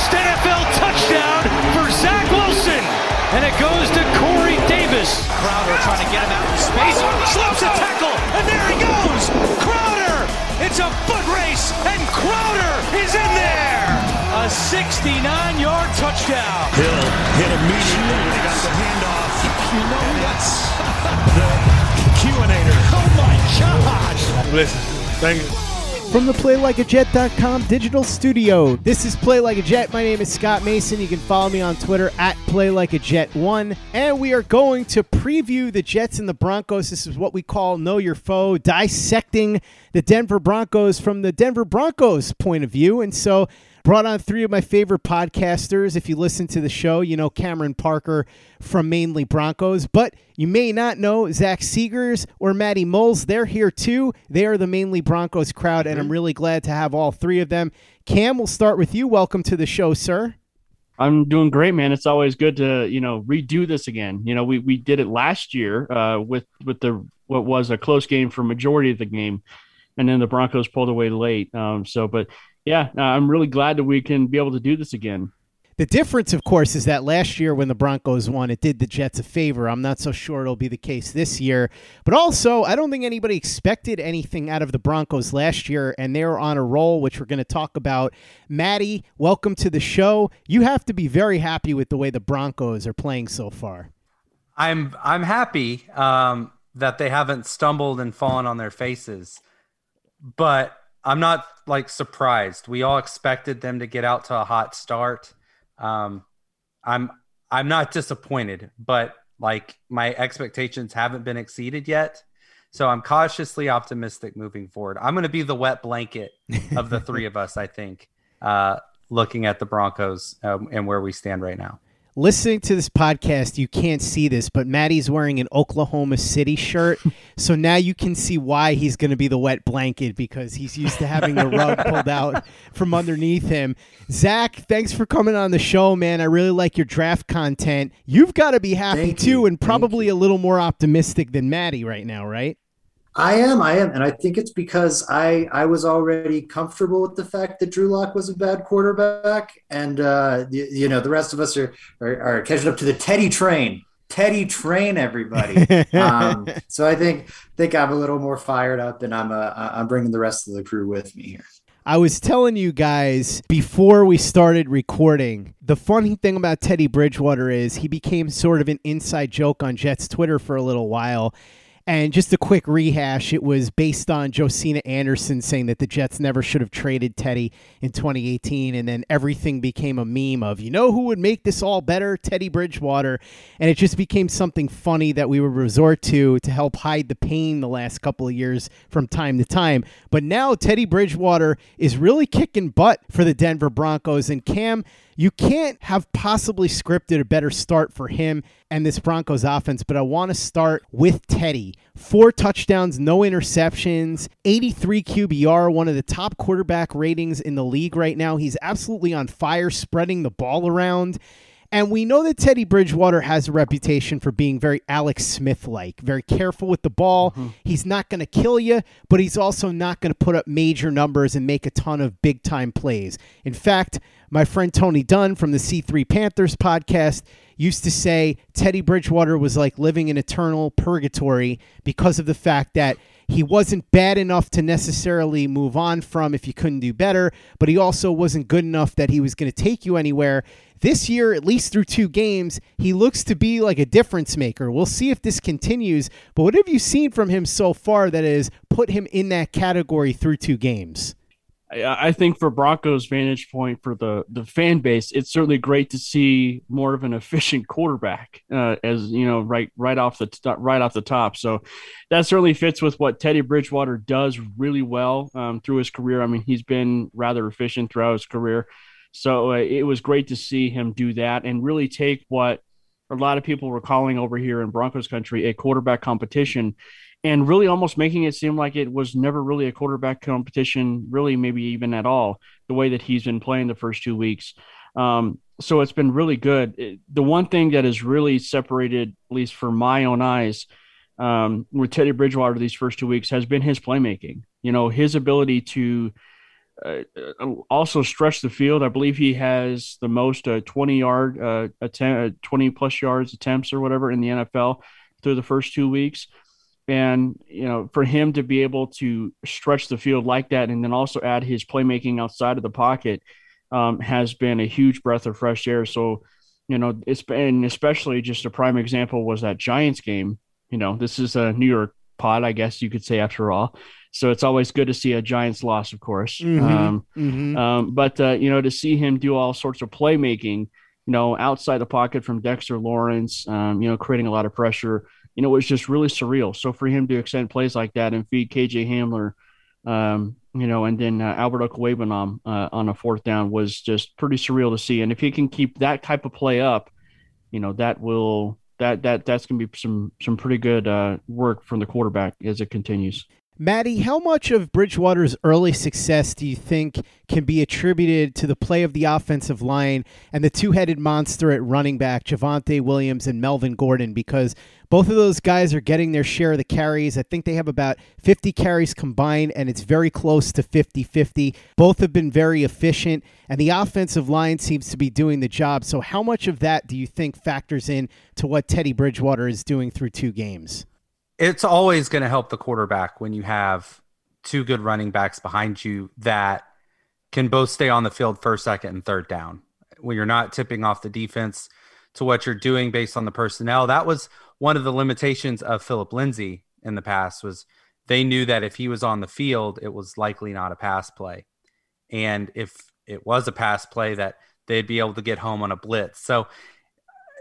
First NFL touchdown for Zach Wilson. And it goes to Corey Davis. Crowder trying to get him out in space. Slips a tackle. And there he goes. Crowder. It's a foot race. And Crowder is in there. A 69-yard touchdown. Hill hit immediately when he got the handoff. You know that's the Q-inator. Oh my gosh. Listen, thank you. From the PlayLikeAJet.com digital studio, this is Play Like a Jet. My name is Scott Mason. You can follow me on Twitter at PlayLikeAJet1. And we are going to preview the Jets and the Broncos. This is what we call Know Your Foe, dissecting the Denver Broncos from the Denver Broncos point of view. And so Brought on three of my favorite podcasters. If you listen to the show, you know Cameron Parker from Mainly Broncos, but you may not know Zach Seegers or Maddie Moles. They're here too. They are the Mainly Broncos crowd, and I'm really glad to have all three of them. Cam, we'll start with you. Welcome to the show, sir. I'm doing great, man. It's always good to you know redo this again. You know, we we did it last year uh, with with the what was a close game for majority of the game, and then the Broncos pulled away late. Um, so, but yeah, uh, I'm really glad that we can be able to do this again. The difference, of course, is that last year when the Broncos won, it did the Jets a favor. I'm not so sure it'll be the case this year. But also, I don't think anybody expected anything out of the Broncos last year, and they're on a roll, which we're going to talk about. Maddie, welcome to the show. You have to be very happy with the way the Broncos are playing so far. I'm I'm happy um, that they haven't stumbled and fallen on their faces, but I'm not like surprised. We all expected them to get out to a hot start. Um, I'm I'm not disappointed, but like my expectations haven't been exceeded yet. So I'm cautiously optimistic moving forward. I'm going to be the wet blanket of the three of us, I think, uh, looking at the Broncos um, and where we stand right now listening to this podcast, you can't see this, but Maddie's wearing an Oklahoma City shirt. so now you can see why he's going to be the wet blanket because he's used to having the rug pulled out from underneath him. Zach, thanks for coming on the show, man. I really like your draft content. You've got to be happy Thank too, you. and probably a little more optimistic than Maddie right now, right? I am, I am, and I think it's because I I was already comfortable with the fact that Drew Lock was a bad quarterback, and uh, you, you know the rest of us are, are, are catching up to the Teddy train. Teddy train, everybody. um, so I think think I'm a little more fired up, and I'm uh, I'm bringing the rest of the crew with me here. I was telling you guys before we started recording, the funny thing about Teddy Bridgewater is he became sort of an inside joke on Jets Twitter for a little while. And just a quick rehash, it was based on Josina Anderson saying that the Jets never should have traded Teddy in 2018. And then everything became a meme of, you know who would make this all better? Teddy Bridgewater. And it just became something funny that we would resort to to help hide the pain the last couple of years from time to time. But now Teddy Bridgewater is really kicking butt for the Denver Broncos. And Cam, you can't have possibly scripted a better start for him and this Broncos offense, but I want to start with Teddy. Four touchdowns, no interceptions, 83 QBR, one of the top quarterback ratings in the league right now. He's absolutely on fire, spreading the ball around. And we know that Teddy Bridgewater has a reputation for being very Alex Smith like, very careful with the ball. Mm-hmm. He's not going to kill you, but he's also not going to put up major numbers and make a ton of big time plays. In fact, my friend Tony Dunn from the C3 Panthers podcast used to say Teddy Bridgewater was like living in eternal purgatory because of the fact that he wasn't bad enough to necessarily move on from if you couldn't do better, but he also wasn't good enough that he was going to take you anywhere. This year, at least through two games, he looks to be like a difference maker. We'll see if this continues, but what have you seen from him so far that has put him in that category through two games? I think for Broncos' vantage point for the the fan base, it's certainly great to see more of an efficient quarterback, uh, as you know, right right off the t- right off the top. So that certainly fits with what Teddy Bridgewater does really well um, through his career. I mean, he's been rather efficient throughout his career. So uh, it was great to see him do that and really take what a lot of people were calling over here in Broncos country a quarterback competition and really almost making it seem like it was never really a quarterback competition, really, maybe even at all, the way that he's been playing the first two weeks. Um, so it's been really good. the one thing that has really separated, at least for my own eyes, um, with Teddy Bridgewater these first two weeks has been his playmaking. You know, his ability to uh, uh, also stretch the field. I believe he has the most uh, 20 yard uh, attempt, uh, 20 plus yards attempts or whatever in the NFL through the first two weeks. And you know, for him to be able to stretch the field like that, and then also add his playmaking outside of the pocket, um, has been a huge breath of fresh air. So, you know, it's been especially just a prime example was that Giants game. You know, this is a New York pod, I guess you could say after all. So it's always good to see a Giants loss, of course. Mm-hmm. Um, mm-hmm. Um, but uh, you know, to see him do all sorts of playmaking, you know, outside the pocket from Dexter Lawrence, um, you know, creating a lot of pressure, you know, it was just really surreal. So for him to extend plays like that and feed KJ Hamler, um, you know, and then uh, Albert Okwuegbunam uh, on a fourth down was just pretty surreal to see. And if he can keep that type of play up, you know, that will that that that's gonna be some some pretty good uh, work from the quarterback as it continues. Maddie, how much of Bridgewater's early success do you think can be attributed to the play of the offensive line and the two headed monster at running back, Javonte Williams and Melvin Gordon? Because both of those guys are getting their share of the carries. I think they have about 50 carries combined, and it's very close to 50 50. Both have been very efficient, and the offensive line seems to be doing the job. So, how much of that do you think factors in to what Teddy Bridgewater is doing through two games? It's always going to help the quarterback when you have two good running backs behind you that can both stay on the field first, second, and third down. When you're not tipping off the defense to what you're doing based on the personnel, that was one of the limitations of Philip Lindsay in the past. Was they knew that if he was on the field, it was likely not a pass play, and if it was a pass play, that they'd be able to get home on a blitz. So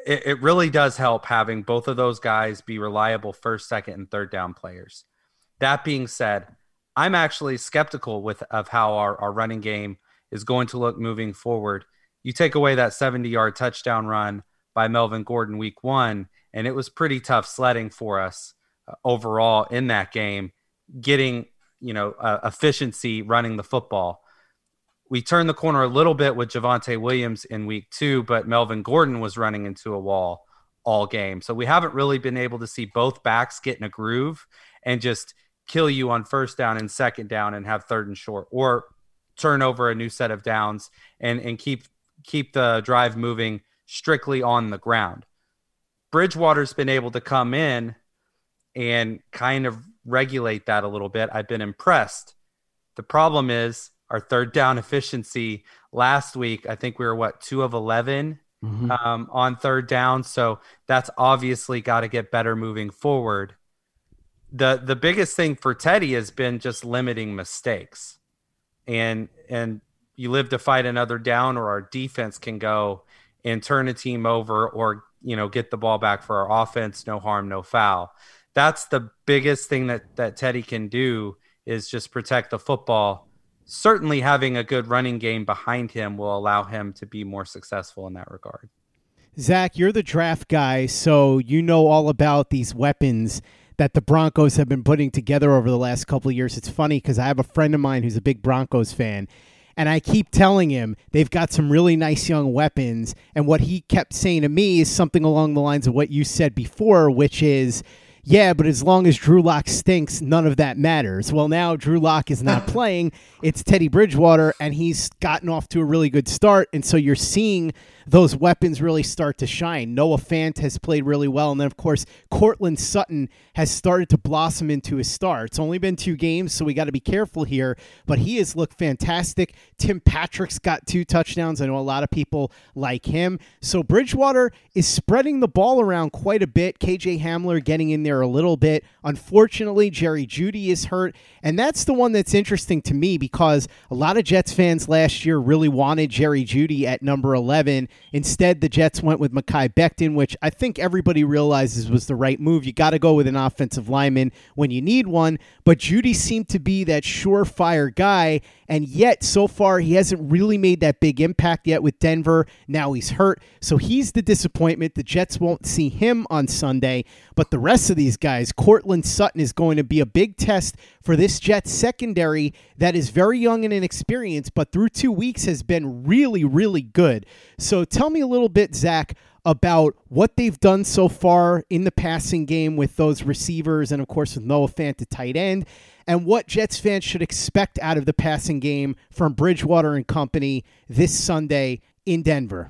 it, it really does help having both of those guys be reliable first, second, and third down players. That being said, I'm actually skeptical with of how our, our running game is going to look moving forward. You take away that 70 yard touchdown run by Melvin Gordon week one, and it was pretty tough sledding for us uh, overall in that game, getting you know uh, efficiency running the football we turned the corner a little bit with Javonte Williams in week two, but Melvin Gordon was running into a wall all game. So we haven't really been able to see both backs get in a groove and just kill you on first down and second down and have third and short or turn over a new set of downs and, and keep keep the drive moving strictly on the ground. Bridgewater's been able to come in and kind of regulate that a little bit. I've been impressed. The problem is our third down efficiency last week. I think we were what two of 11 mm-hmm. um, on third down. So that's obviously got to get better moving forward. the the biggest thing for Teddy has been just limiting mistakes, and and you live to fight another down, or our defense can go and turn a team over, or you know get the ball back for our offense. No harm, no foul. That's the biggest thing that that Teddy can do is just protect the football. Certainly, having a good running game behind him will allow him to be more successful in that regard. Zach, you're the draft guy, so you know all about these weapons that the Broncos have been putting together over the last couple of years. It's funny because I have a friend of mine who's a big Broncos fan, and I keep telling him they've got some really nice young weapons. And what he kept saying to me is something along the lines of what you said before, which is, yeah, but as long as Drew Lock stinks, none of that matters. Well, now Drew Lock is not playing. It's Teddy Bridgewater, and he's gotten off to a really good start. And so you're seeing those weapons really start to shine. Noah Fant has played really well. And then, of course, Courtland Sutton has started to blossom into a star. It's only been two games, so we got to be careful here, but he has looked fantastic. Tim Patrick's got two touchdowns. I know a lot of people like him. So Bridgewater is spreading the ball around quite a bit. KJ Hamler getting in there a little bit. Unfortunately, Jerry Jeudy is hurt. And that's the one that's interesting to me because a lot of Jets fans last year really wanted Jerry Jeudy at number 11 Instead, the Jets went with Mekhi Becton, which I think everybody realizes was the right move. You got to go with an offensive lineman when you need one. But Jeudy seemed to be that surefire guy, and yet so far he hasn't really made that big impact yet with Denver. Now he's hurt, so he's the disappointment. The Jets won't see him on Sunday, but the rest of these guys, Courtland Sutton is going to be a big test for this Jets secondary that is very young and inexperienced, but through two weeks has been really, really good. So tell me a little bit, Zach, about what they've done so far in the passing game with those receivers and, of course, with Noah Fant at tight end, and what Jets fans should expect out of the passing game from Bridgewater and company this Sunday in Denver.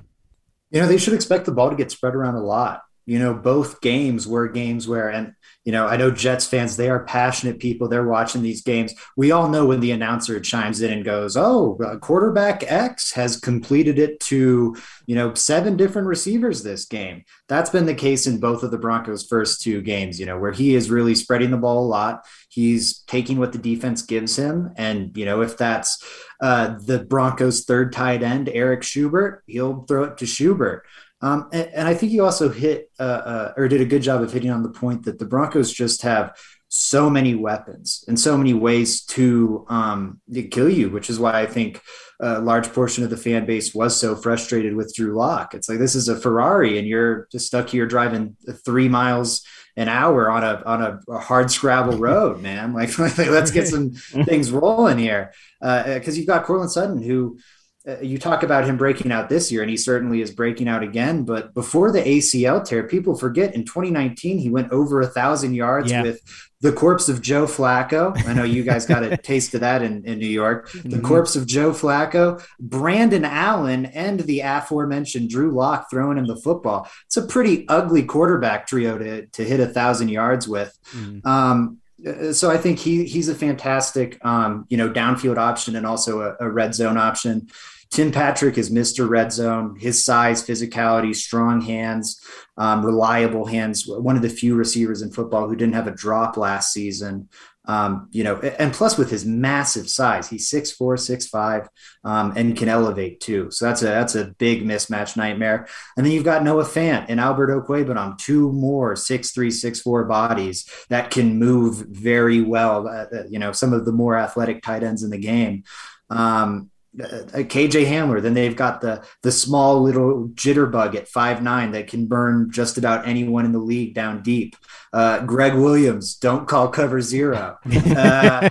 You know, they should expect the ball to get spread around a lot. You know, both games were games where, and you know, I know Jets fans, they are passionate people. They're watching these games. We all know when the announcer chimes in and goes, Oh, quarterback X has completed it to, you know, seven different receivers this game. That's been the case in both of the Broncos' first two games, you know, where he is really spreading the ball a lot. He's taking what the defense gives him. And, you know, if that's uh, the Broncos' third tight end, Eric Saubert, he'll throw it to Saubert. Um, and, and, I think you also hit uh, uh, or did a good job of hitting on the point that the Broncos just have so many weapons and so many ways to, um, to kill you, which is why I think a large portion of the fan base was so frustrated with Drew Lock. It's like this is a Ferrari and you're just stuck here driving three miles an hour on a on a, a hard scrabble road, man. Like, like let's get some things rolling here because uh, you've got Courtland Sutton who uh, you talk about him breaking out this year, and he certainly is breaking out again. But before the ACL tear, people forget in 2019 he went over a thousand yards yeah. with the corpse of Joe Flacco. I know you guys got a taste of that in, in New York. The mm-hmm. corpse of Joe Flacco, Brandon Allen, and the aforementioned Drew Lock throwing him the football. It's a pretty ugly quarterback trio to to hit a thousand yards with. Mm-hmm. Um, so I think he he's a fantastic um, you know downfield option and also a, a, red zone option. Tim Patrick is Mr. Red Zone. His size, physicality, strong hands, um, reliable hands. One of the few receivers in football who didn't have a drop last season. Um, you know, and plus with his massive size, he's six four, six five, um, and can elevate too. So that's a that's a big mismatch nightmare. And then you've got Noah Fant and Albert Okwuegbunam, two more six three, six four bodies that can move very well. Uh, uh you know, some of the more athletic tight ends in the game. Um, uh, KJ Hamler. Then they've got the the small little jitterbug at five nine that can burn just about anyone in the league down deep. Uh, Gregg Williams, don't call cover zero. Uh,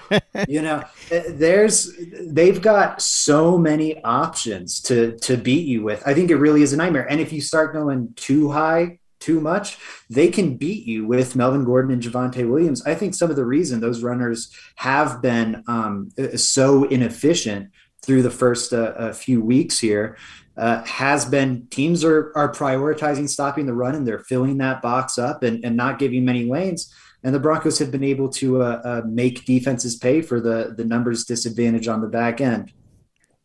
you know, uh, there's they've got so many options to to beat you with. I think it really is a nightmare. And if you start going too high, too much, they can beat you with Melvin Gordon and Javonte Williams. I think some of the reason those runners have been um, so inefficient through the first uh, few weeks here uh, has been teams are are prioritizing stopping the run and they're filling that box up and, and not giving many lanes. And the Broncos have been able to uh, uh, make defenses pay for the the numbers disadvantage on the back end.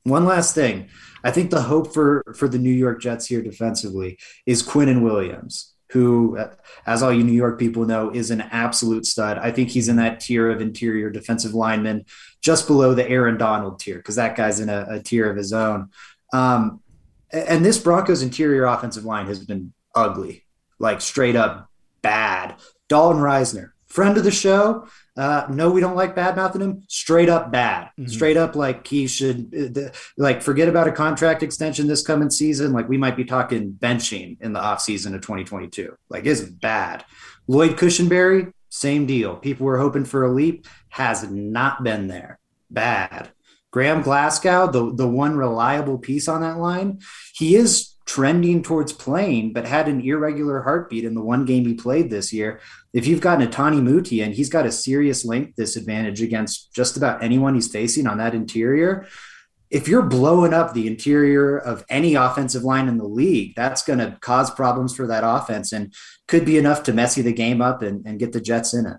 One last thing, I think the hope for for the New York Jets here defensively is Quinnen Williams who, as all you New York people know, is an absolute stud. I think he's in that tier of interior defensive linemen, just below the Aaron Donald tier, because that guy's in a, a, tier of his own. Um, and this Broncos interior offensive line has been ugly, like straight up bad. Dalton Risner, friend of the show. Uh, no, we don't like bad mouthing him. Straight up bad. Mm-hmm. Straight up like he should uh, like forget about a contract extension this coming season. Like we might be talking benching in the offseason of 2022. Like it's bad. Lloyd Cushenberry, same deal. People were hoping for a leap, has not been there. Bad. Graham Glasgow, the, the one reliable piece on that line, he is trending towards playing, but had an irregular heartbeat in the one game he played this year. If you've got Netane Muti and he's got a serious length disadvantage against just about anyone he's facing on that interior, if you're blowing up the interior of any offensive line in the league, that's going to cause problems for that offense and could be enough to messy the game up and, and get the Jets in it.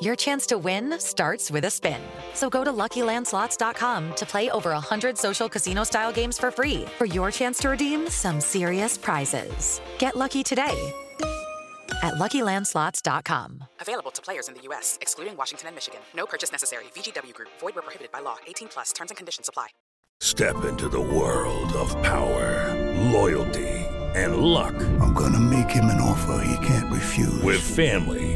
Your chance to win starts with a spin. So go to LuckyLandSlots.com to play over 100 social casino-style games for free for your chance to redeem some serious prizes. Get lucky today at LuckyLandSlots.com. Available to players in the U.S., excluding Washington and Michigan. No purchase necessary. VGW Group. Void where prohibited by law. 18 plus. Terms and conditions apply. Step into the world of power, loyalty, and luck. I'm going to make him an offer he can't refuse. With family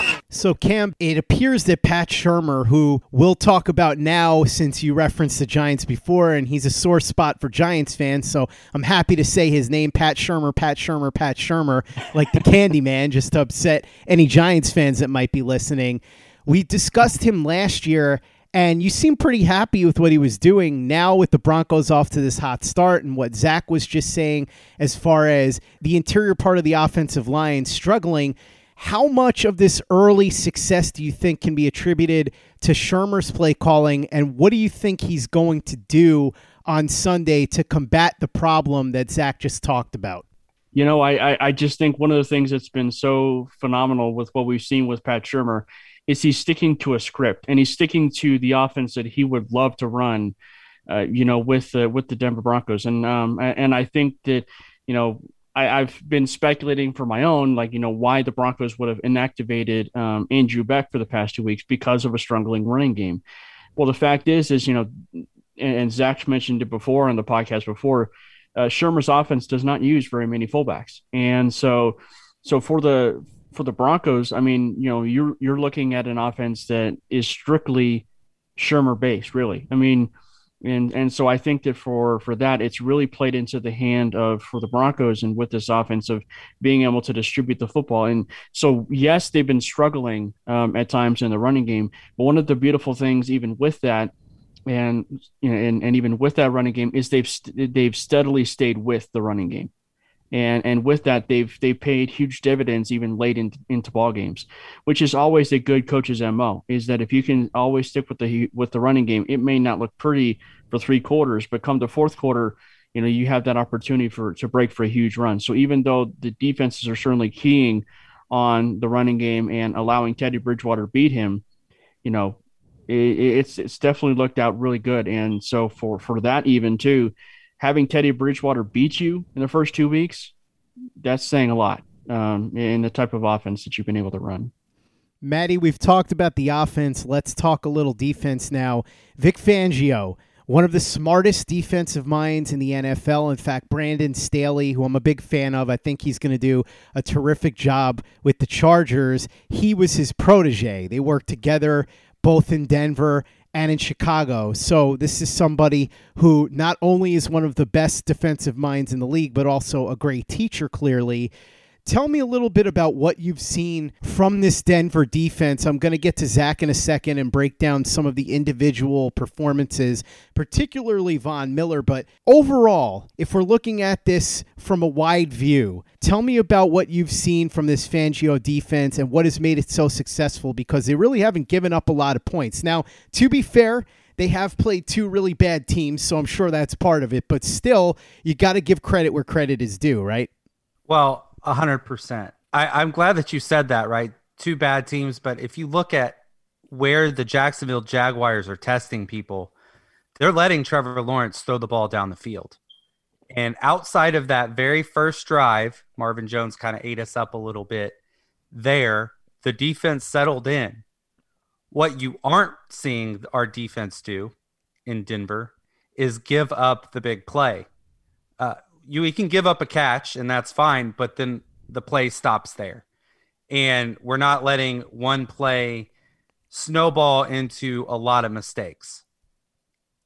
So, Cam, it appears that Pat Shurmur, who we'll talk about now since you referenced the Giants before, and he's a sore spot for Giants fans. So, I'm happy to say his name, Pat Shurmur, Pat Shurmur, Pat Shurmur, like the Candy Man, just to upset any Giants fans that might be listening. We discussed him last year, and you seem pretty happy with what he was doing. Now, with the Broncos off to this hot start, and what Zach was just saying as far as the interior part of the offensive line struggling how much of this early success do you think can be attributed to Shurmur's play calling, and what do you think he's going to do on Sunday to combat the problem that Zach just talked about? You know, I, I just think one of the things that's been so phenomenal with what we've seen with Pat Shurmur is he's sticking to a script and he's sticking to the offense that he would love to run. Uh, you know, with uh, with the Denver Broncos, and um, and I think that you know I, have been speculating for my own, like, you know, why the Broncos would have inactivated um, Andrew Beck for the past two weeks because of a struggling running game. Well, the fact is, is, you know, and, and Zach mentioned it before on the podcast before, uh, Shurmur's offense does not use very many fullbacks. And so, so for the, for the Broncos, I mean, you know, you're, you're looking at an offense that is strictly Shurmur based, really. I mean, and and so I think that for for that it's really played into the hand of for the Broncos and with this offense of being able to distribute the football. And so yes they've been struggling um, at times in the running game but one of the beautiful things even with that and you know and, and even with that running game is they've they they've steadily stayed with the running game And and with that, they've they paid huge dividends even late in, into ball games, which is always a good coach's mo. Is that if you can always stick with the with the running game, it may not look pretty for three quarters, but come the fourth quarter, you know you have that opportunity for to break for a huge run. So even though the defenses are certainly keying on the running game and allowing Teddy Bridgewater beat him, you know, it, it's it's definitely looked out really good. And so for for that even too, having Teddy Bridgewater beat you in the first two weeks, that's saying a lot um, in the type of offense that you've been able to run. Maddie, we've talked about the offense. Let's talk a little defense now. Vic Fangio one of the smartest defensive minds in the NFL. In fact, Brandon Staley, who I'm a big fan of, I think he's going to do a terrific job with the Chargers. He was his protege. They worked together both in Denver and in Chicago. So this is somebody who not only is one of the best defensive minds in the league, but also a great teacher, clearly. Tell me a little bit about what you've seen from this Denver defense. I'm going to get to Zach in a second and break down some of the individual performances, particularly Von Miller. But overall, if we're looking at this from a wide view, tell me about what you've seen from this Fangio defense and what has made it so successful because they really haven't given up a lot of points. Now, to be fair, they have played two really bad teams, so I'm sure that's part of it. But still, you got to give credit where credit is due, right? Well, a hundred percent. I'm glad that you said that. Right, two bad teams, but if you look at where the Jacksonville Jaguars are testing people, they're letting Trevor Lawrence throw the ball down the field. And outside of that very first drive, Marvin Jones kind of ate us up a little bit. There, the defense settled in. What you aren't seeing our defense do in Denver is give up the big play. You we can give up a catch and that's fine, but then the play stops there. And we're not letting one play snowball into a lot of mistakes.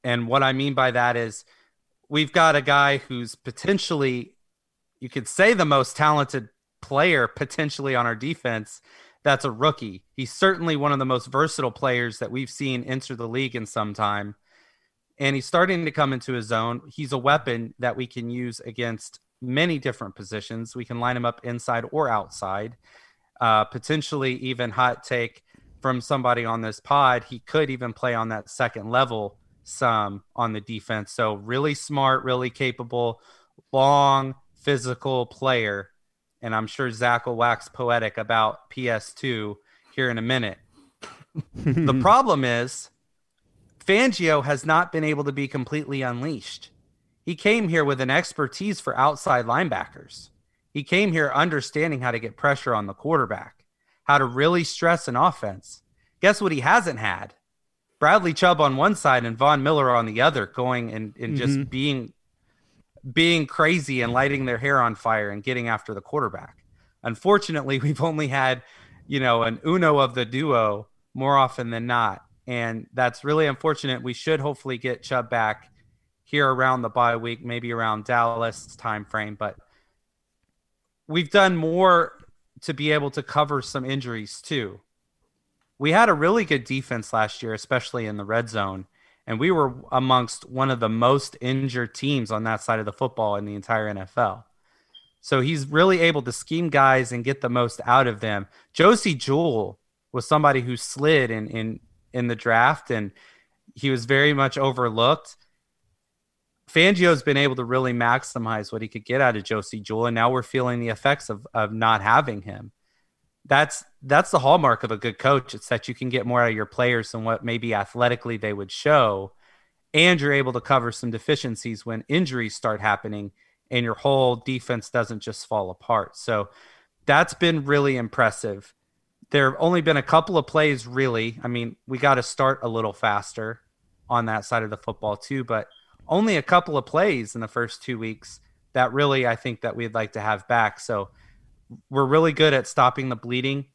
And what I mean by that is we've got a guy who's potentially you could say the most talented player potentially on our defense that's a rookie. He's certainly one of the most versatile players that we've seen enter the league in some time and he's starting to come into his zone. He's a weapon that we can use against many different positions. We can line him up inside or outside. Uh, potentially, even hot take from somebody on this pod, he could even play on that second level some on the defense. So, really smart, really capable, long, physical player. And I'm sure Zach will wax poetic about PS2 here in a minute. the problem is Fangio has not been able to be completely unleashed. He came here with an expertise for outside linebackers. He came here understanding how to get pressure on the quarterback, how to really stress an offense. Guess what he hasn't had? Bradley Chubb on one side and Von Miller on the other, going and, and mm-hmm. just being being crazy and lighting their hair on fire and getting after the quarterback. Unfortunately, we've only had, you know, an uno of the duo more often than not and that's really unfortunate. We should hopefully get Chubb back here around the bye week, maybe around Dallas time frame, but we've done more to be able to cover some injuries too. We had a really good defense last year, especially in the red zone, and we were amongst one of the most injured teams on that side of the football in the entire NFL. So he's really able to scheme guys and get the most out of them. Josey Jewell was somebody who slid in in in the draft, and he was very much overlooked. Fangio's been able to really maximize what he could get out of Josey Jewell, and now we're feeling the effects of of not having him. That's that's the hallmark of a good coach. It's that you can get more out of your players than what maybe athletically they would show, and you're able to cover some deficiencies when injuries start happening, and your whole defense doesn't just fall apart. So that's been really impressive there have only been a couple of plays, really. I mean, we got to start a little faster on that side of the football, too, but only a couple of plays in the first two weeks that really I think that we'd like to have back. So we're really good at stopping the bleeding.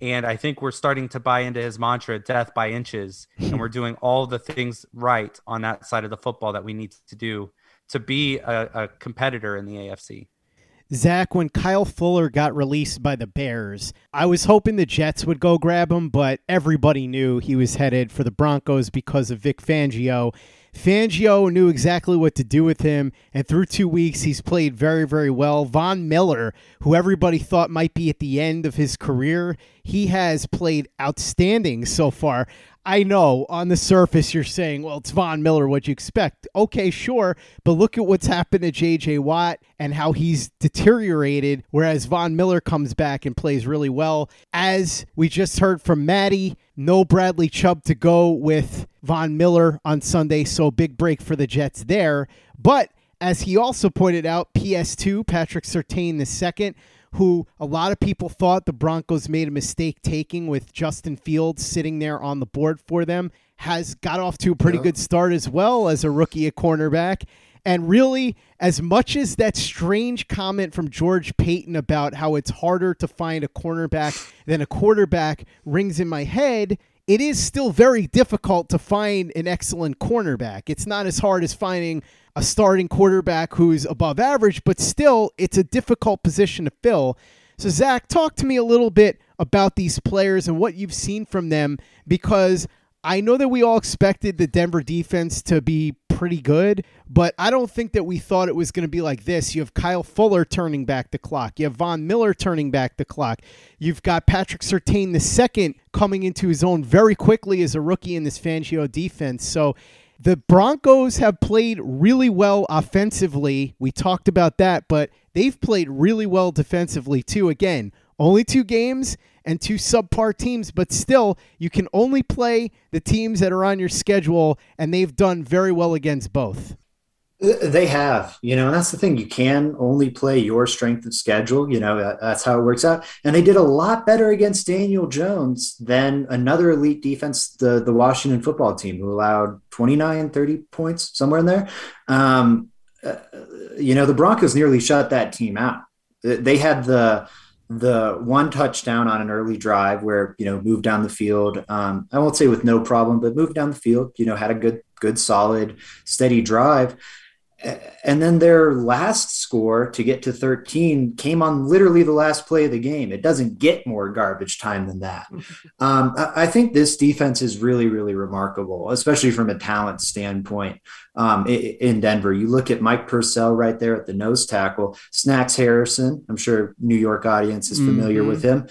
And I think we're starting to buy into his mantra, death by inches. and we're doing all the things right on that side of the football that we need to do to be a, a competitor in the AFC. Zach, when Kyle Fuller got released by the Bears, I was hoping the Jets would go grab him, but everybody knew he was headed for the Broncos because of Vic Fangio. Fangio knew exactly what to do with him, and through two weeks, he's played very, very well. Von Miller, who everybody thought might be at the end of his career, he has played outstanding so far. I know on the surface you're saying, well, it's Von Miller, what you expect. Okay, sure, but look at what's happened to JJ Watt and how he's deteriorated, whereas Von Miller comes back and plays really well. As we just heard from Maddie, no Bradley Chubb to go with Von Miller on Sunday, so big break for the Jets there. But as he also pointed out, PS2, Patrick Surtain the II, who a lot of people thought the Broncos made a mistake taking with Justin Fields sitting there on the board for them, has got off to a pretty yeah. good start as well as a rookie at cornerback. And really, as much as that strange comment from George Paton about how it's harder to find a cornerback than a quarterback rings in my head, it is still very difficult to find an excellent cornerback. It's not as hard as finding a starting quarterback who's above average, but still, it's a difficult position to fill. So, Zach, talk to me a little bit about these players and what you've seen from them because I know that we all expected the Denver defense to be pretty good, but I don't think that we thought it was going to be like this. You have Kyle Fuller turning back the clock. You have Von Miller turning back the clock. You've got Patrick Surtain the second coming into his own very quickly as a rookie in this Fangio defense. So the Broncos have played really well offensively. We talked about that, but they've played really well defensively too. Again, only two games and two subpar teams, but still, you can only play the teams that are on your schedule, and they've done very well against both. They have, you know, and that's the thing. You can only play your strength of schedule. You know, that's how it works out. And they did a lot better against Daniel Jones than another elite defense, the, the Washington football team, who allowed 29, 30 points, somewhere in there. Um, uh, you know, the Broncos nearly shut that team out. They had the the one touchdown on an early drive where you know moved down the field um, i won't say with no problem but moved down the field you know had a good good solid steady drive and then their last score to get to 13 came on literally the last play of the game. It doesn't get more garbage time than that. Um, I think this defense is really, really remarkable, especially from a talent standpoint um, in Denver. You look at Mike Purcell right there at the nose tackle, Snacks Harrison. I'm sure New York audience is familiar mm-hmm. with him.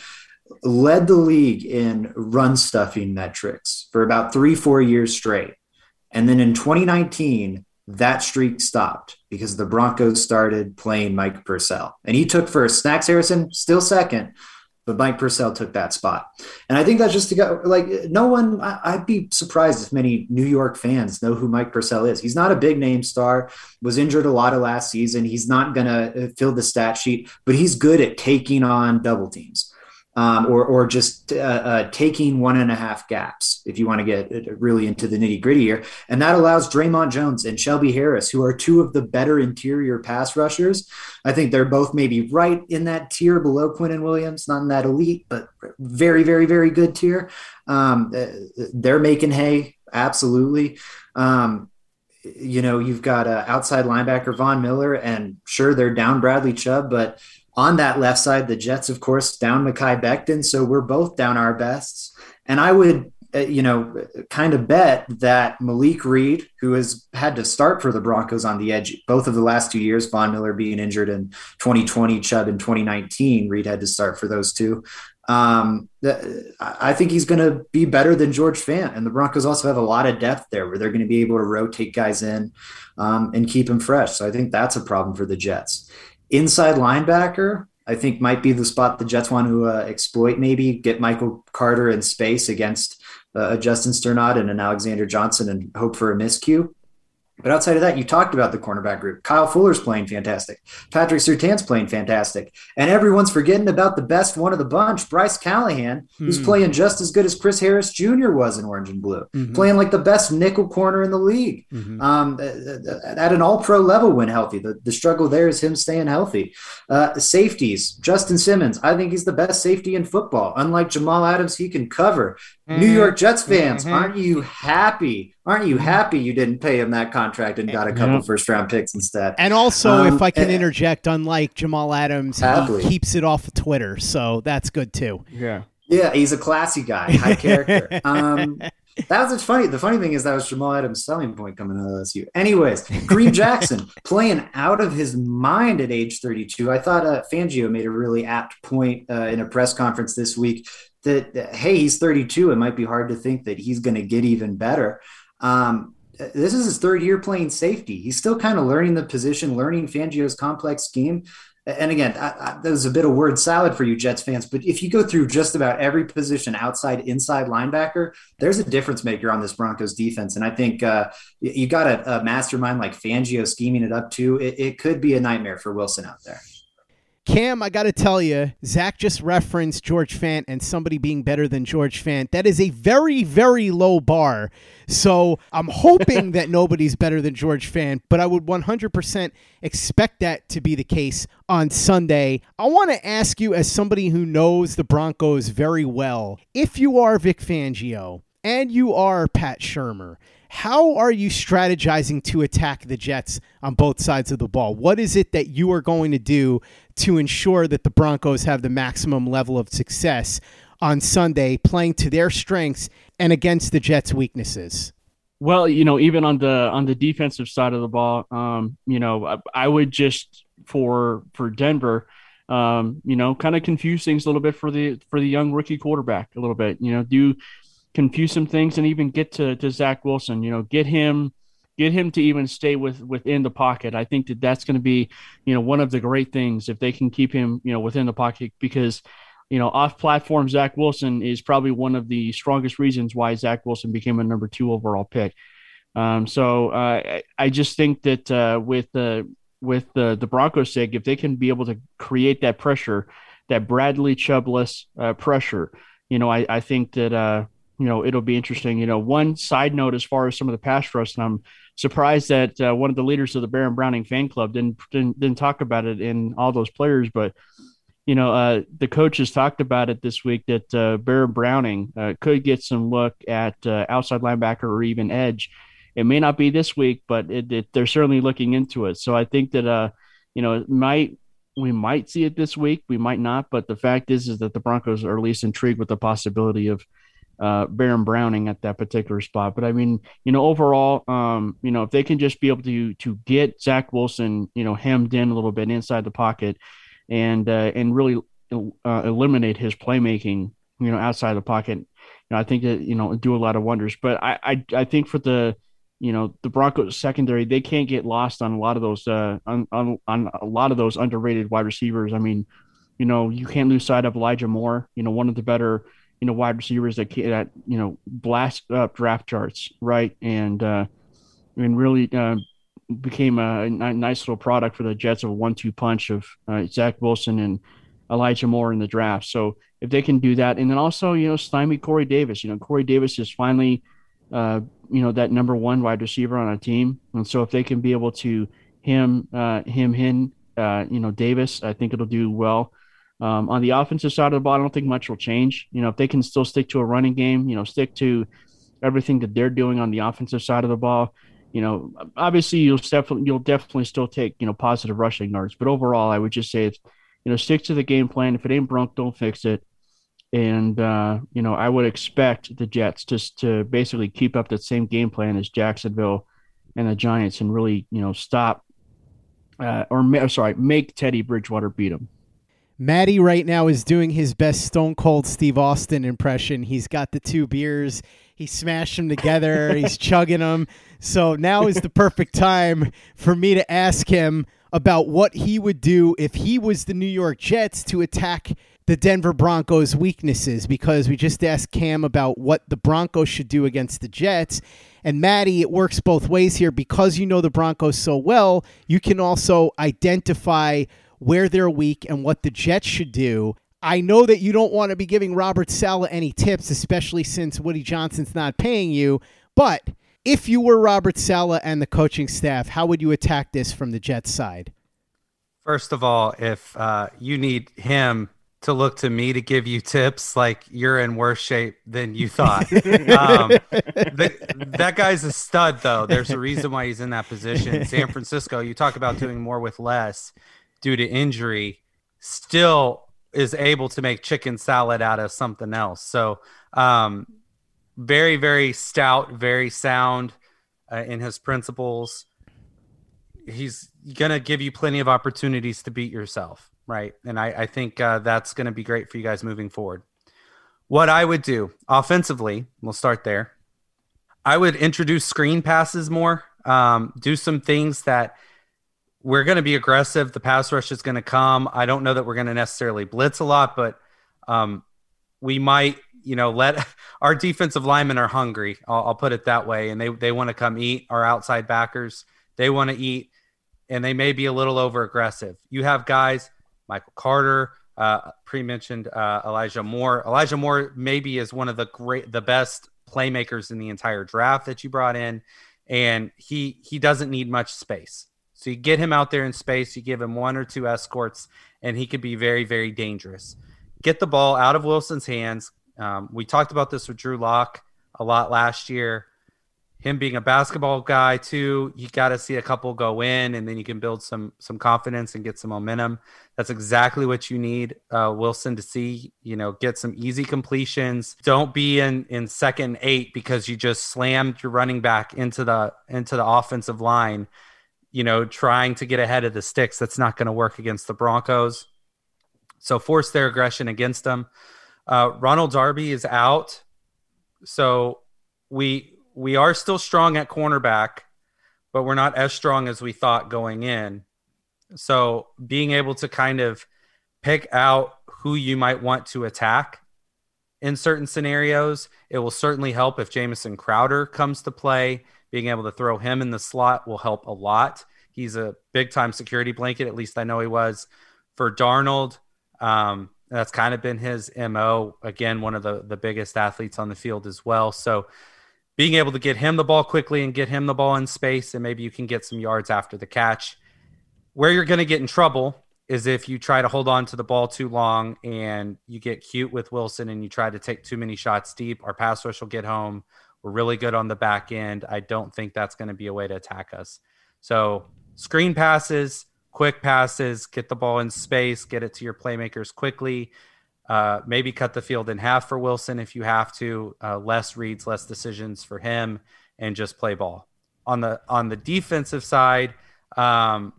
Led the league in run stuffing metrics for about three, four years straight. And then in 2019, that streak stopped because the Broncos started playing Mike Purcell. And he took first. Snacks Harrison, still second, but Mike Purcell took that spot. And I think that's just to go like no one, I, would be surprised if many New York fans know who Mike Purcell is. He's not a big name star, was injured a lot of last season. He's not going to uh, fill the stat sheet, but he's good at taking on double teams um, or or just uh, uh, taking one and a half gaps if you want to get uh, really into the nitty gritty here, and that allows Dre'Mont Jones and Shelby Harris, who are two of the better interior pass rushers. I think they're both maybe right in that tier below Quinnen Williams, not in that elite, but very very very good tier. Um, uh, they're making hay absolutely. Um, you know, you've got a outside linebacker Von Miller, and sure they're down Bradley Chubb, but on that left side, the Jets, of course, down Mekhi Becton. So we're both down our bests. And I would, uh, you know, kind of bet that Malik Reed, who has had to start for the Broncos on the edge both of the last two years, Von Miller being injured in 2020, Chubb in 2019, Reed had to start for those two. Um, I think he's going to be better than George Fant. And the Broncos also have a lot of depth there where they're going to be able to rotate guys in um, and keep them fresh. So I think that's a problem for the Jets. Inside linebacker, I think might be the spot the Jets want to uh, exploit. Maybe get Michael Carter in space against uh, Justin Strnad and an Alexander Johnson and hope for a miscue. But outside of that, you talked about the cornerback group. Kyle Fuller's playing fantastic. Patrick Surtain's playing fantastic. And everyone's forgetting about the best one of the bunch, Bryce Callahan, who's mm. playing just as good as Chris Harris Jr. was in orange and blue, mm-hmm. playing like the best nickel corner in the league mm-hmm. um, at an all pro level when healthy. The, the struggle there is him staying healthy. Uh, safeties, Justin Simmons, I think he's the best safety in football. Unlike Jamal Adams, he can cover. Mm-hmm. New York Jets fans, mm-hmm. aren't you happy? Aren't you happy you didn't pay him that contract? contract and got a couple Yeah. first round picks instead. And also, Um, if I can and- interject, unlike Jamal Adams, Happily. he keeps it off of Twitter, so that's good too. Yeah. Yeah, he's a classy guy, high character. Um, that was what's funny. The funny thing is that was Jamal Adams' selling point coming out of LSU. Anyways, Kareem Jackson playing out of his mind at age 32. I thought uh, Fangio made a really apt point uh, in a press conference this week that, that, hey, he's 32. It might be hard to think that he's going to get even better. Um, this is his third year playing safety. He's still kind of learning the position, learning Fangio's complex scheme. And again, I, I, that was a bit of word salad for you Jets fans, but if you go through just about every position outside, inside linebacker, there's a difference maker on this Broncos defense. And I think uh, you, got a, a mastermind like Fangio scheming it up too. It, it could be a nightmare for Wilson out there. Cam, I got to tell you, Zach just referenced George Fant and somebody being better than George Fant. That is a very, very low bar. So I'm hoping that nobody's better than George Fant, but I would 100% expect that to be the case on Sunday. I want to ask you, as somebody who knows the Broncos very well, if you are Vic Fangio and you are Pat Shurmur, how are you strategizing to attack the Jets on both sides of the ball? What is it that you are going to do to ensure that the Broncos have the maximum level of success on Sunday, playing to their strengths and against the Jets' weaknesses? Well, you know, even on the on the defensive side of the ball, um, you know, I, I would just for for Denver, um, you know, kind of confuse things a little bit for the for the young rookie quarterback a little bit. You know, do confuse some things and even get to to Zach Wilson. You know, get him get him to even stay with within the pocket. I think that that's going to be, you know, one of the great things if they can keep him, you know, within the pocket because you know, off platform, Zach Wilson is probably one of the strongest reasons why Zach Wilson became a number two overall pick. Um, so uh, I, just think that uh, with the with the the Broncos' sake, if they can be able to create that pressure, that Bradley Chubless uh, pressure, you know, I, I think that uh, you know it'll be interesting. You know, one side note as far as some of the pass rush, and I'm surprised that uh, one of the leaders of the Baron Browning fan club didn't didn't, didn't talk about it in all those players, but you know, uh, the coaches talked about it this week that uh, Baron Browning uh, could get some look at uh, outside linebacker or even edge. It may not be this week, but it, it, they're certainly looking into it. So I think that, uh, you know, it might we might see it this week, we might not. But the fact is, is that the Broncos are at least intrigued with the possibility of uh, Baron Browning at that particular spot. But I mean, you know, overall, um, you know, if they can just be able to to get Zach Wilson, you know, hemmed in a little bit inside the pocket and uh, and really uh, eliminate his playmaking, you know, outside the pocket. You know, I think that you know do a lot of wonders. But I I, I think for the you know the Broncos secondary, they can't get lost on a lot of those uh, on, on on a lot of those underrated wide receivers. I mean, you know, you can't lose sight of Elijah Moore. You know, one of the better you know wide receivers that that you know blast up draft charts, right? And uh, and really. Uh, became a, a nice little product for the Jets of a one-two punch of uh, Zach Wilson and Elijah Moore in the draft. So if they can do that, and then also you know stymie Corey Davis. You know Corey Davis is finally uh, you know that number one wide receiver on a team, and so if they can be able to him uh, him him uh, you know Davis, I think it'll do well. Um, on the offensive side of the ball, I don't think much will change. You know if they can still stick to a running game, you know stick to everything that they're doing on the offensive side of the ball you know, obviously you'll definitely you'll definitely still take you know positive rushing yards, but overall, I would just say it's you know stick to the game plan. If it ain't broke, don't fix it. And uh, you know, I would expect the Jets just to basically keep up that same game plan as Jacksonville and the Giants, and really you know stop uh, or sorry make Teddy Bridgewater beat them. Maddie right now is doing his best Stone Cold Steve Austin impression. He's got the two beers. He smashed them together. He's chugging them. So now is the perfect time for me to ask him about what he would do if he was the New York Jets to attack the Denver Broncos' weaknesses because we just asked Cam about what the Broncos should do against the Jets. And Maddie, it works both ways here because you know the Broncos so well. You can also identify where they're weak and what the Jets should do. I know that you don't want to be giving Robert Saleh any tips, especially since Woody Johnson's not paying you. But if you were Robert Saleh and the coaching staff, how would you attack this from the Jets side? First of all, if uh, you need him to look to me to give you tips like you're in worse shape than you thought. um, the, that guy's a stud, though. There's a reason why he's in that position. San Francisco, you talk about doing more with less due to injury, still is able to make chicken salad out of something else. So, um, very, very stout, very sound uh, in his principles. He's going to give you plenty of opportunities to beat yourself right? And I, I think uh, that's going to be great for you guys moving forward. What I would do offensively, we'll start there. I would introduce screen passes more, um, do some things that we're going to be aggressive. The pass rush is going to come. I don't know that we're going to necessarily blitz a lot, but um, we might, you know, let our defensive linemen are hungry. I'll, I'll put it that way, and they they want to come eat. Our outside backers they want to eat, and they may be a little over aggressive. You have guys Michael Carter, uh, pre-mentioned uh, Elijah Moore. Elijah Moore maybe is one of the great, the best playmakers in the entire draft that you brought in, and he he doesn't need much space. So you get him out there in space, you give him one or two escorts, and he could be very very dangerous. Get the ball out of Wilson's hands. Um, we talked about this with Drew Lock a lot last year him being a basketball guy too you got to see a couple go in and then you can build some some confidence and get some momentum that's exactly what you need uh, wilson to see you know get some easy completions don't be in in second eight because you just slammed your running back into the into the offensive line you know trying to get ahead of the sticks that's not going to work against the broncos so force their aggression against them uh, ronald darby is out so we we are still strong at cornerback, but we're not as strong as we thought going in. So being able to kind of pick out who you might want to attack in certain scenarios, it will certainly help if Jamison Crowder comes to play. Being able to throw him in the slot will help a lot. He's a big time security blanket. At least I know he was for Darnold. Um, that's kind of been his mo. Again, one of the the biggest athletes on the field as well. So being able to get him the ball quickly and get him the ball in space, and maybe you can get some yards after the catch. Where you're going to get in trouble is if you try to hold on to the ball too long and you get cute with Wilson and you try to take too many shots deep. Our pass rush will get home. We're really good on the back end. I don't think that's going to be a way to attack us. So, screen passes, quick passes, get the ball in space, get it to your playmakers quickly. Uh, maybe cut the field in half for Wilson if you have to. Uh, less reads, less decisions for him, and just play ball. On the on the defensive side, um,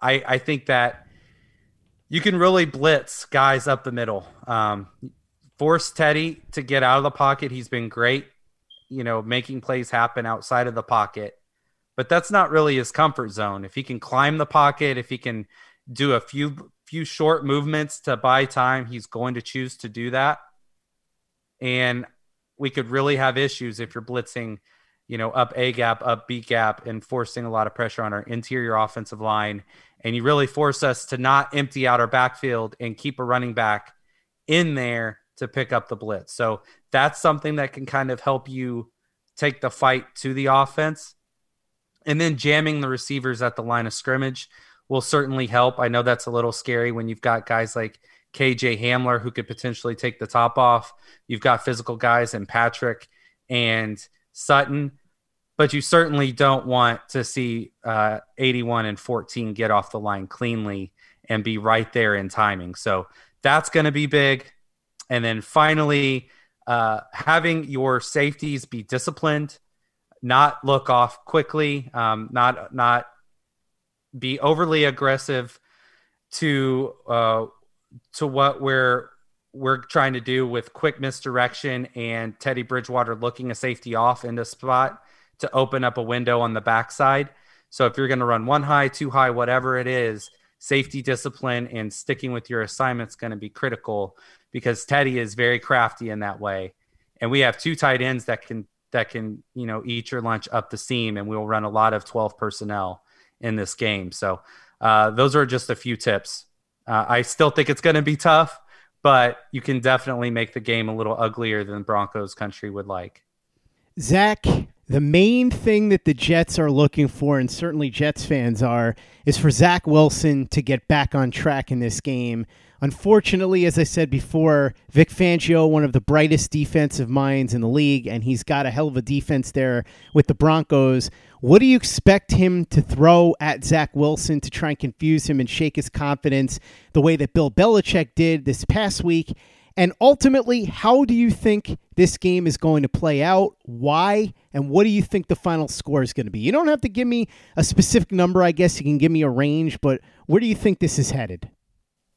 I I think that you can really blitz guys up the middle. Um, force Teddy to get out of the pocket. He's been great, you know, making plays happen outside of the pocket. But that's not really his comfort zone. If he can climb the pocket, if he can do a few few short movements to buy time, he's going to choose to do that. And we could really have issues if you're blitzing, you know, up A gap, up B gap, and forcing a lot of pressure on our interior offensive line. And you really force us to not empty out our backfield and keep a running back in there to pick up the blitz. So that's something that can kind of help you take the fight to the offense. And then jamming the receivers at the line of scrimmage will certainly help. I know that's a little scary when you've got guys like KJ Hamler who could potentially take the top off. You've got physical guys and Patrick and Sutton, but you certainly don't want to see uh, 81 and 14 get off the line cleanly and be right there in timing. So that's going to be big. And then finally, uh, having your safeties be disciplined, not look off quickly, um, not not be overly aggressive to uh, to what we're we're trying to do with quick misdirection and Teddy Bridgewater looking a safety off into spot to open up a window on the backside. So if you're going to run one high, two high, whatever it is, safety discipline and sticking with your assignment is going to be critical because Teddy is very crafty in that way. And we have two tight ends that can that can, you know, eat your lunch up the seam and we'll run a lot of 12 personnel in this game. So uh, those are just a few tips. Uh, I still think it's going to be tough, but you can definitely make the game a little uglier than Broncos country would like. Zach, The main thing that the Jets are looking for, and certainly Jets fans are, is for Zach Wilson to get back on track in this game. Unfortunately, as I said before, Vic Fangio, one of the brightest defensive minds in the league, and he's got a hell of a defense there with the Broncos. What do you expect him to throw at Zach Wilson to try and confuse him and shake his confidence the way that Bill Belichick did this past week? And ultimately, how do you think this game is going to play out? Why? And what do you think the final score is going to be? You don't have to give me a specific number, I guess you can give me a range, but where do you think this is headed?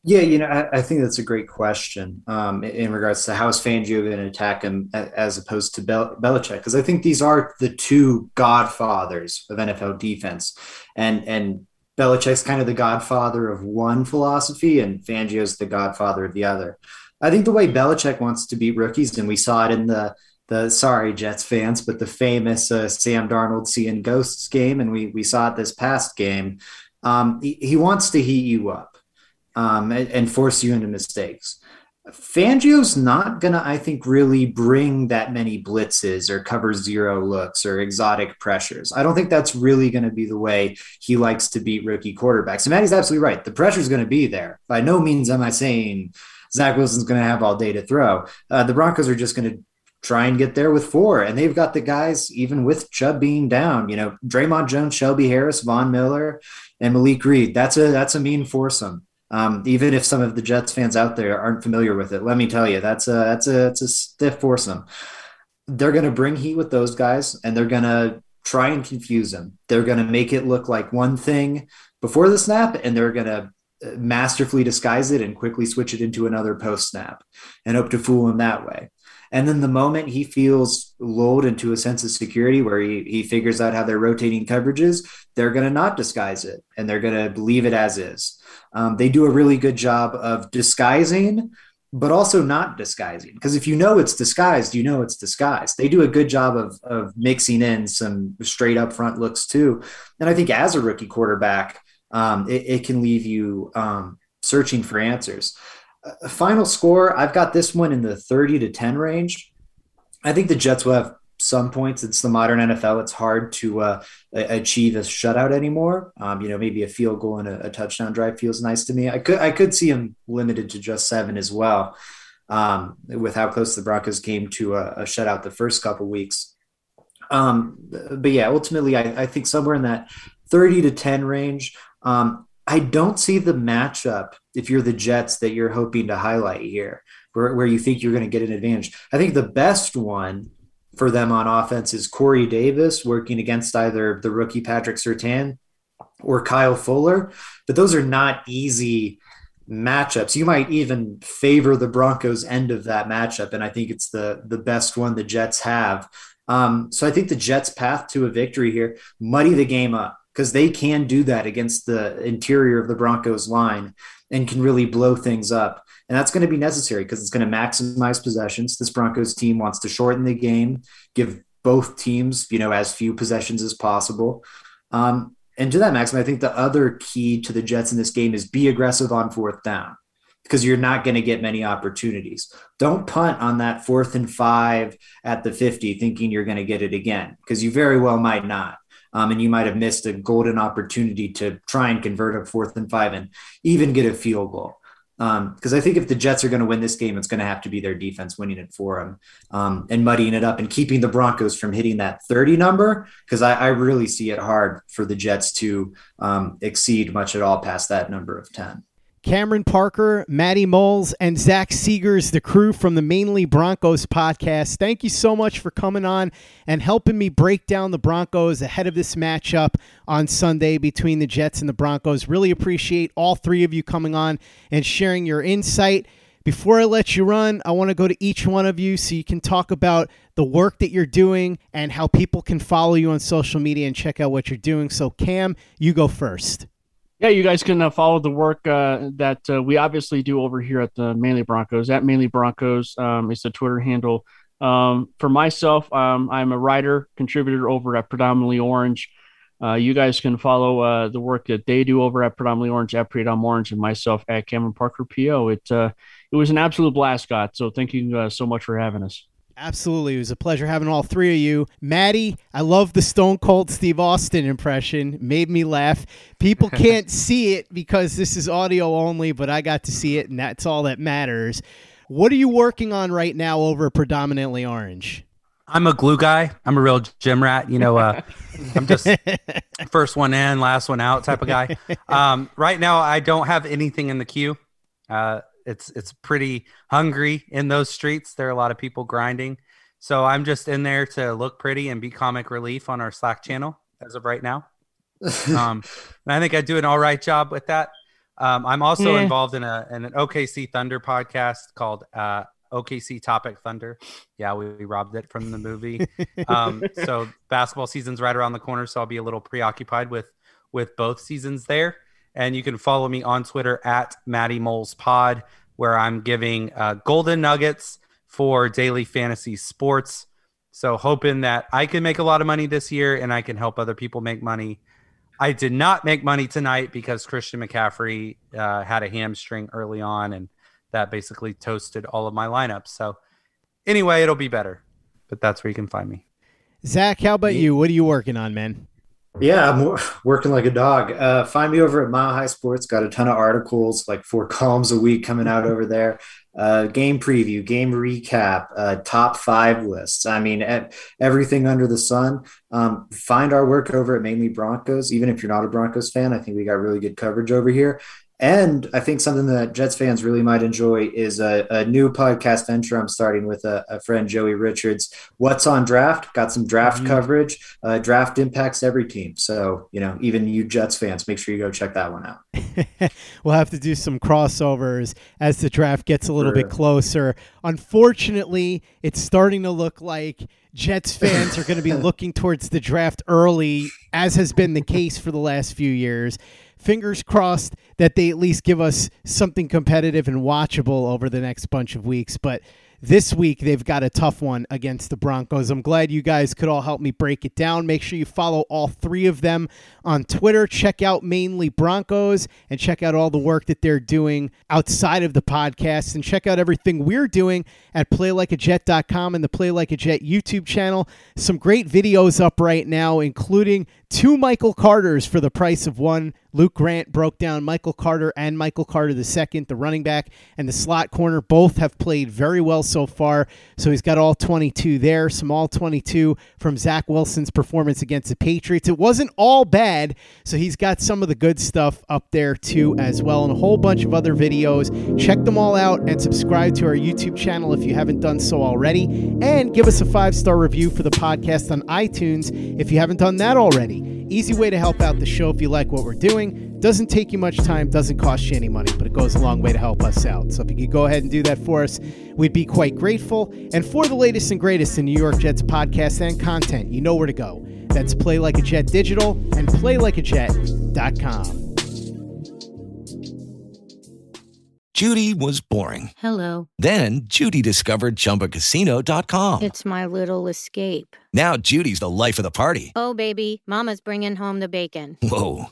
Yeah, you know, I, I think that's a great question um, in regards to how is Fangio going to attack him as opposed to Bel- Belichick? Because I think these are the two godfathers of NFL defense, and and Belichick's kind of the godfather of one philosophy, and Fangio's the godfather of the other. I think the way Belichick wants to beat rookies, and we saw it in the the sorry Jets fans, but the famous uh, Sam Darnold seeing ghosts game, and we we saw it this past game. Um, he, he, wants to heat you up um, and, and, force you into mistakes. Fangio's not gonna, I think, really bring that many blitzes or cover zero looks or exotic pressures. I don't think that's really going to be the way he likes to beat rookie quarterbacks. And Maddie's absolutely right. The pressure is going to be there. By no means am I saying Zach Wilson's going to have all day to throw. Uh, the Broncos are just going to try and get there with four. And they've got the guys, even with Chubb being down, you know, Dre'Mont Jones, Shelby Harris, Von Miller, and Malik Reed. That's a that's a mean foursome. Um, even if some of the Jets fans out there aren't familiar with it, let me tell you, that's a that's a that's a stiff foursome. They're going to bring heat with those guys, and they're going to try and confuse them. They're going to make it look like one thing before the snap, and they're going to masterfully disguise it and quickly switch it into another post snap and hope to fool him that way. And then the moment he feels lulled into a sense of security where he, he figures out how they're rotating coverages, they're going to not disguise it and they're going to believe it as is. Um, they do a really good job of disguising, but also not disguising. Because if you know it's disguised, you know it's disguised. They do a good job of, of mixing in some straight up front looks too. And I think as a rookie quarterback, um, it, it, can leave you um, searching for answers. A final score, I've got this one in the 30 to 10 range. I think the Jets will have some points. It's the modern NFL. It's hard to uh, achieve a shutout anymore. Um, you know, maybe a field goal and a, a, touchdown drive feels nice to me. I could I could see him limited to just seven as well, um, with how close the Broncos came to a, a shutout the first couple weeks. Um, but yeah, ultimately, I, I think somewhere in that 30 to 10 range. Um, I don't see the matchup if you're the Jets that you're hoping to highlight here, where, where you think you're going to get an advantage. I think the best one for them on offense is Corey Davis working against either the rookie Patrick Surtain or Kyle Fuller, but those are not easy matchups. You might even favor the Broncos end of that matchup, and I think it's the the best one the Jets have. Um, so I think the Jets' path to a victory here muddy the game up because they can do that against the interior of the Broncos line and can really blow things up. And that's going to be necessary because it's going to maximize possessions. This Broncos team wants to shorten the game, give both teams, you know, as few possessions as possible. Um, and to that maximum, I think the other key to the Jets in this game is be aggressive on fourth down because you're not going to get many opportunities. Don't punt on that fourth and five at the 50 thinking you're going to get it again because you very well might not um, and you might have missed a golden opportunity to try and convert a fourth and five and even get a field goal. Because um, I think if the Jets are going to win this game, it's going to have to be their defense winning it for them um, and muddying it up and keeping the Broncos from hitting that 30 number. Because I, I, really see it hard for the Jets to um, exceed much at all past that number of 10. Cameron Parker, Maddie Moles, and Zach Seegers, the crew from the Mainly Broncos podcast. Thank you so much for coming on and helping me break down the Broncos ahead of this matchup on Sunday between the Jets and the Broncos. Really appreciate all three of you coming on and sharing your insight. Before I let you run, I want to go to each one of you so you can talk about the work that you're doing and how people can follow you on social media and check out what you're doing. So, Cam, you go first. Yeah, you guys can uh, follow the work uh, that uh, we obviously do over here at the Mainly Broncos. At Mainly Broncos um, is the Twitter handle. Um, for myself, um, I'm a writer, contributor over at Predominantly Orange. Uh, you guys can follow uh, the work that they do over at Predominantly Orange, at Predom Orange, and myself at Cameron Parker PO. It uh, it was an absolute blast, Scott. So thank you so much for having us. Absolutely. It was a pleasure having all three of you. Maddie, I love the Stone Cold Steve Austin impression. Made me laugh. People can't see it because this is audio only, but I got to see it, and that's all that matters. What are you working on right now over Predominantly Orange? I'm a glue guy. I'm a real gym rat. You know, uh, I'm just first one in, last one out type of guy. Um, right now, I don't have anything in the queue. Uh, it's it's pretty hungry in those streets. There are a lot of people grinding, so I'm just in there to look pretty and be comic relief on our Slack channel as of right now. Um, and I think I do an all right job with that. Um, I'm also Yeah. involved in a in an OKC Thunder podcast called uh, OKC Tropic Thunder. Yeah, we, we robbed it from the movie. um, so basketball season's right around the corner, so I'll be a little preoccupied with with both seasons there. And you can follow me on Twitter at Matty Moles Pod, where I'm giving uh, golden nuggets for daily fantasy sports. So hoping that I can make a lot of money this year and I can help other people make money. I did not make money tonight because Christian McCaffrey uh, had a hamstring early on, and that basically toasted all of my lineups. So anyway, it'll be better. But that's where you can find me. Zach, how about you? What are you working on, man? Yeah, I'm working like a dog. Uh, find me over at Mile High Sports. Got a ton of articles, like four columns a week coming out over there. Uh, game preview, game recap, uh, top five lists. I mean, everything under the sun. Um, find our work over at Mainly Broncos. Even if you're not a Broncos fan, I think we got really good coverage over here. And I think something that Jets fans really might enjoy is a, a new podcast venture I'm starting with a, a friend, Joey Richards. What's on draft? Got some draft coverage. Uh, draft impacts every team. So, you know, even you Jets fans, make sure you go check that one out. we'll have to do some crossovers as the draft gets a little bit closer. Unfortunately, it's starting to look like Jets fans are going to be looking towards the draft early, as has been the case for the last few years. Fingers crossed that they at least give us something competitive and watchable over the next bunch of weeks. But this week, they've got a tough one against the Broncos. I'm glad you guys could all help me break it down. Make sure you follow all three of them on Twitter. Check out mainly Broncos and check out all the work that they're doing outside of the podcast. And check out everything we're doing at playlikeajet.com and the Play Like a Jet YouTube channel. Some great videos up right now, including two Michael Carters for the price of one. Luke Grant broke down Michael Carter and Michael Carter II, the running back and the slot corner. Both have played very well so far. So he's got all 22 there. Some all 22 from Zach Wilson's performance against the Patriots. It wasn't all bad. So he's got some of the good stuff up there too, as well, and a whole bunch of other videos. Check them all out and subscribe to our YouTube channel if you haven't done so already. And give us a five star review for the podcast on iTunes if you haven't done that already. Easy way to help out the show if you like what we're doing. Doesn't take you much time, doesn't cost you any money, but it goes a long way to help us out. So if you could go ahead and do that for us, we'd be quite grateful. And for the latest and greatest in New York Jets podcasts and content, you know where to go. That's Play Like a Jet Digital and PlayLikeAJet.com. Judy was boring. Hello. Then Judy discovered ChumbaCasino.com. It's my little escape. Now Judy's the life of the party. Oh, baby, Mama's bringing home the bacon. Whoa,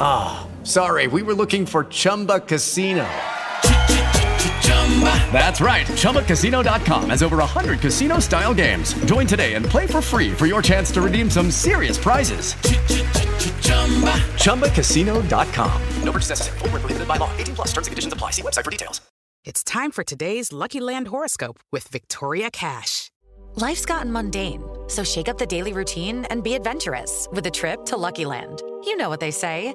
Ah, sorry, we were looking for Chumba Casino. That's right. ChumbaCasino.com has over 100 casino style games. Join today and play for free for your chance to redeem some serious prizes. ChumbaCasino.com. No purchase necessary. Void where prohibited by law. 18 plus terms and conditions apply. See website for details. It's time for today's Lucky Land horoscope with Victoria Cash. Life's gotten mundane, so shake up the daily routine and be adventurous with a trip to Lucky Land. You know what they say